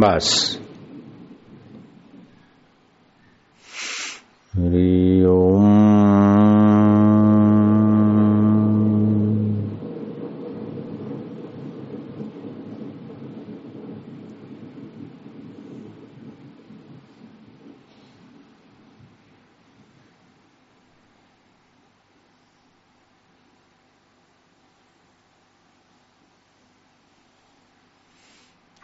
बस हरि ओम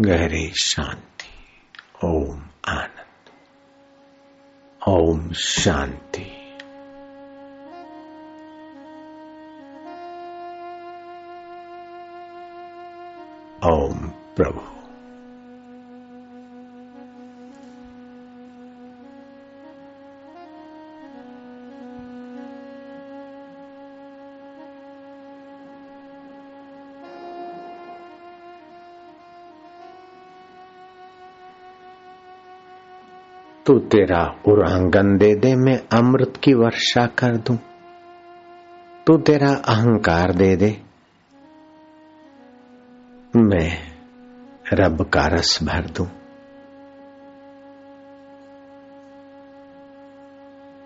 गहरी शांति। ओम आनंद। ओम शांति। तू तेरा उरांगन दे दे, मैं अमृत की वर्षा कर दूँ। तू तेरा अहंकार दे दे, मैं रब का रस भर दूँ।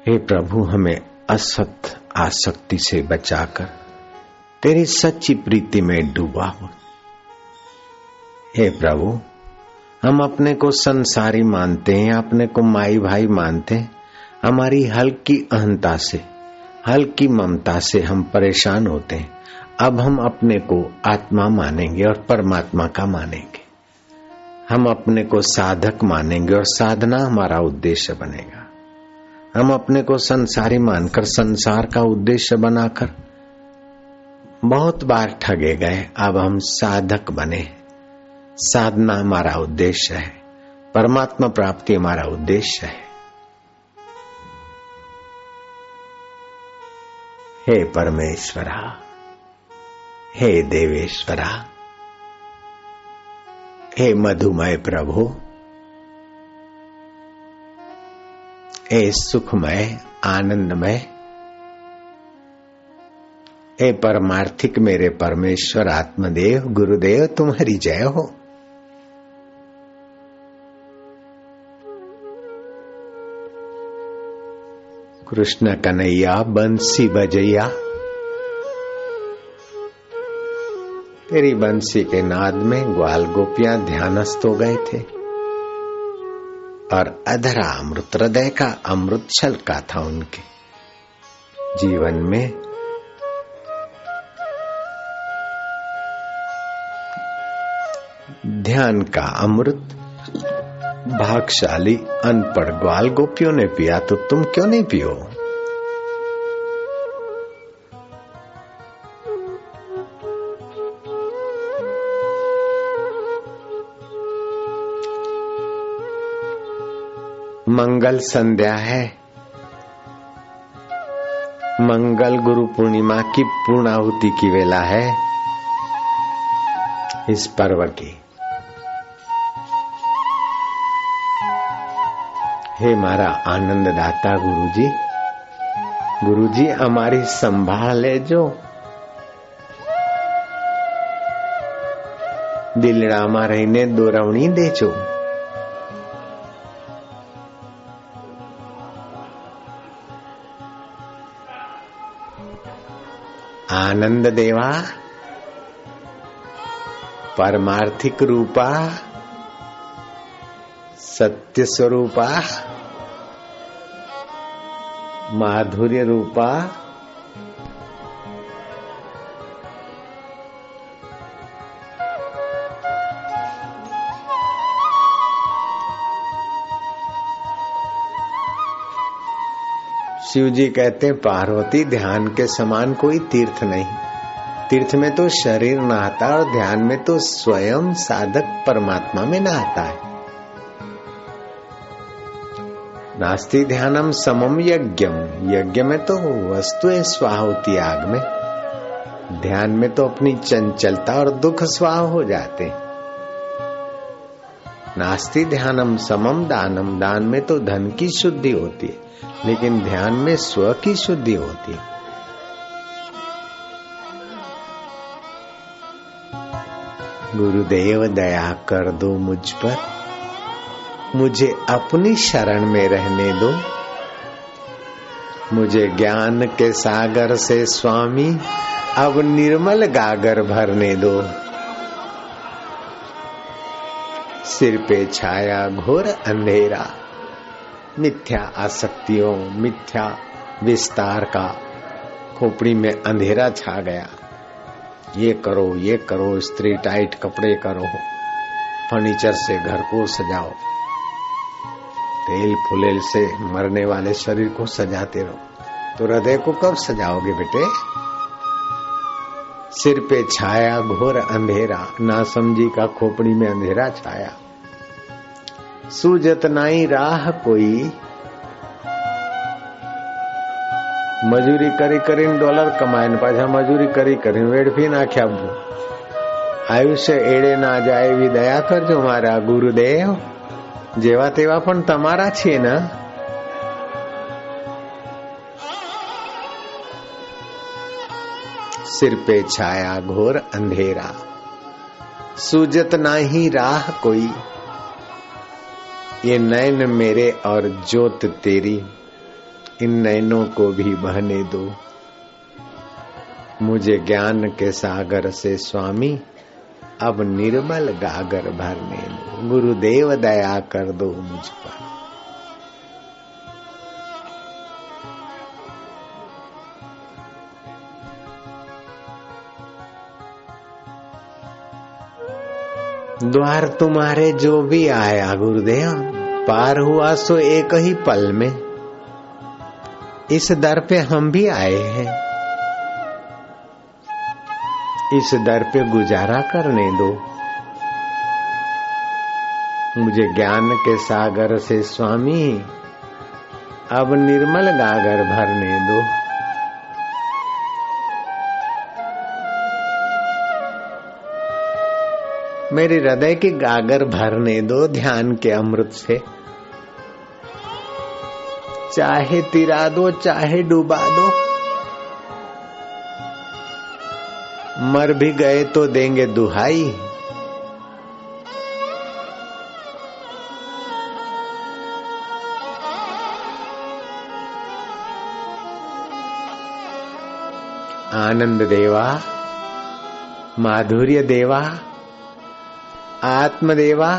हे प्रभु, हमें असत आसक्ति से बचाकर तेरी सच्ची प्रीति में डूबा हो प्रभु हम अपने को संसारी मानते हैं, अपने को माई भाई मानते हैं। हमारी हल्की अहंता से, हल्की ममता से हम परेशान होते हैं। अब हम अपने को आत्मा मानेंगे और परमात्मा का मानेंगे। हम अपने को साधक मानेंगे और साधना हमारा उद्देश्य बनेगा। हम अपने को संसारी मानकर, संसार का उद्देश्य बनाकर, बहुत बार ठगे गए, अब हम साधक बने साधना हमारा उद्देश्य है। परमात्मा प्राप्ति हमारा उद्देश्य है। हे परमेश्वरा, हे देवेश्वरा, हे मधुमय प्रभु, हे सुखमय, आनंदमय, हे परमार्थिक मेरे परमेश्वर आत्मदेव, गुरुदेव, तुम्हारी जय हो। कृष्ण कन्हैया, बंसी बजैया। तेरी बंसी के नाद में ग्वाल गोपियाँ ध्यानस्थ हो गए थे। और अधरा अमृत हृदय का अमृत छलका था उनके। जीवन में ध्यान का अमृत भागशाली अनपढ़ ग्वाल गोपियों ने पिया तो तुम क्यों नहीं पियो? मंगल संध्या है। मंगल गुरु पूर्णिमा की पूर्णाहुति की वेला है। इस पर्व की। હે મારા આનંદદાતા ગુરુજી ગુરુજી, અમારી સંભાળ લેજો. દિલડામાં રહીને દોરવણી દેજો. આનંદ દેવા, પરમાર્થિક રૂપા, સત્ય સ્વરૂપા माधुर्य रूपा। शिव जी कहते पार्वती, ध्यान के समान कोई तीर्थ नहीं। तीर्थ में तो शरीर नहाता और ध्यान में तो स्वयं साधक परमात्मा में नहाता है। नास्ति ध्यानम समम यज्ञम। यज्ञ में तो वस्तु स्वाह होती आग में। ध्यान में तो अपनी चंचलता और दुख स्वाह हो जाते। नास्ति ध्यानम समम दानम। दान में तो धन की शुद्धि होती है, लेकिन ध्यान में स्व की शुद्धि होती है। गुरुदेव, दया कर दो मुझ पर। मुझे अपनी शरण में रहने दो। मुझे ज्ञान के सागर से स्वामी, अब निर्मल गागर भरने दो। सिर पे छाया घोर अंधेरा, मिथ्या आसक्तियों, मिथ्या विस्तार का खोपड़ी में अंधेरा छा गया। ये करो ये करो, स्त्री टाइट कपड़े करो, फर्नीचर से घर को सजाओ। तेल फुलेल से मरने वाले शरीर को सजाते रहो तो हृदय को कब सजाओगे बेटे सिर पे छाया घोर अंधेरा ना समझी का खोपड़ी में अंधेरा छाया सूजत नाई राह कोई મજૂરી કરી કરીને ડોલર કમાય ને પાછા મજૂરી કરી કરીને વેડફી નાખ્યા આયુષ્ય એડે ના જાય એવી દયા કરજો મારા ગુરુદેવ જેવા તેવા પણ તમારા છીએ ને सिर पे छाया घोर अंधेरा सूजत नाही राह कोई ये नैन मेरे और जोत तेरी इन नैनों को भी बहने दो मुझे ज्ञान के सागर से स्वामी अब निर्मल गागर भरने दो गुरुदेव दया कर दो मुझ पर। द्वार तुम्हारे जो भी आया गुरुदेव, पार हुआ सो एक ही पल में। इस दर पे हम भी आए हैं। इस दर पे गुजारा करने दो। मुझे ज्ञान के सागर से स्वामी, अब निर्मल गागर भरने दो। मेरे हृदय की गागर भरने दो ध्यान के अमृत से। चाहे तिरा दो, चाहे डुबा दो मर भी गए तो देंगे दुहाई। आनंद देवा माधुर्य देवा आत्मदेवा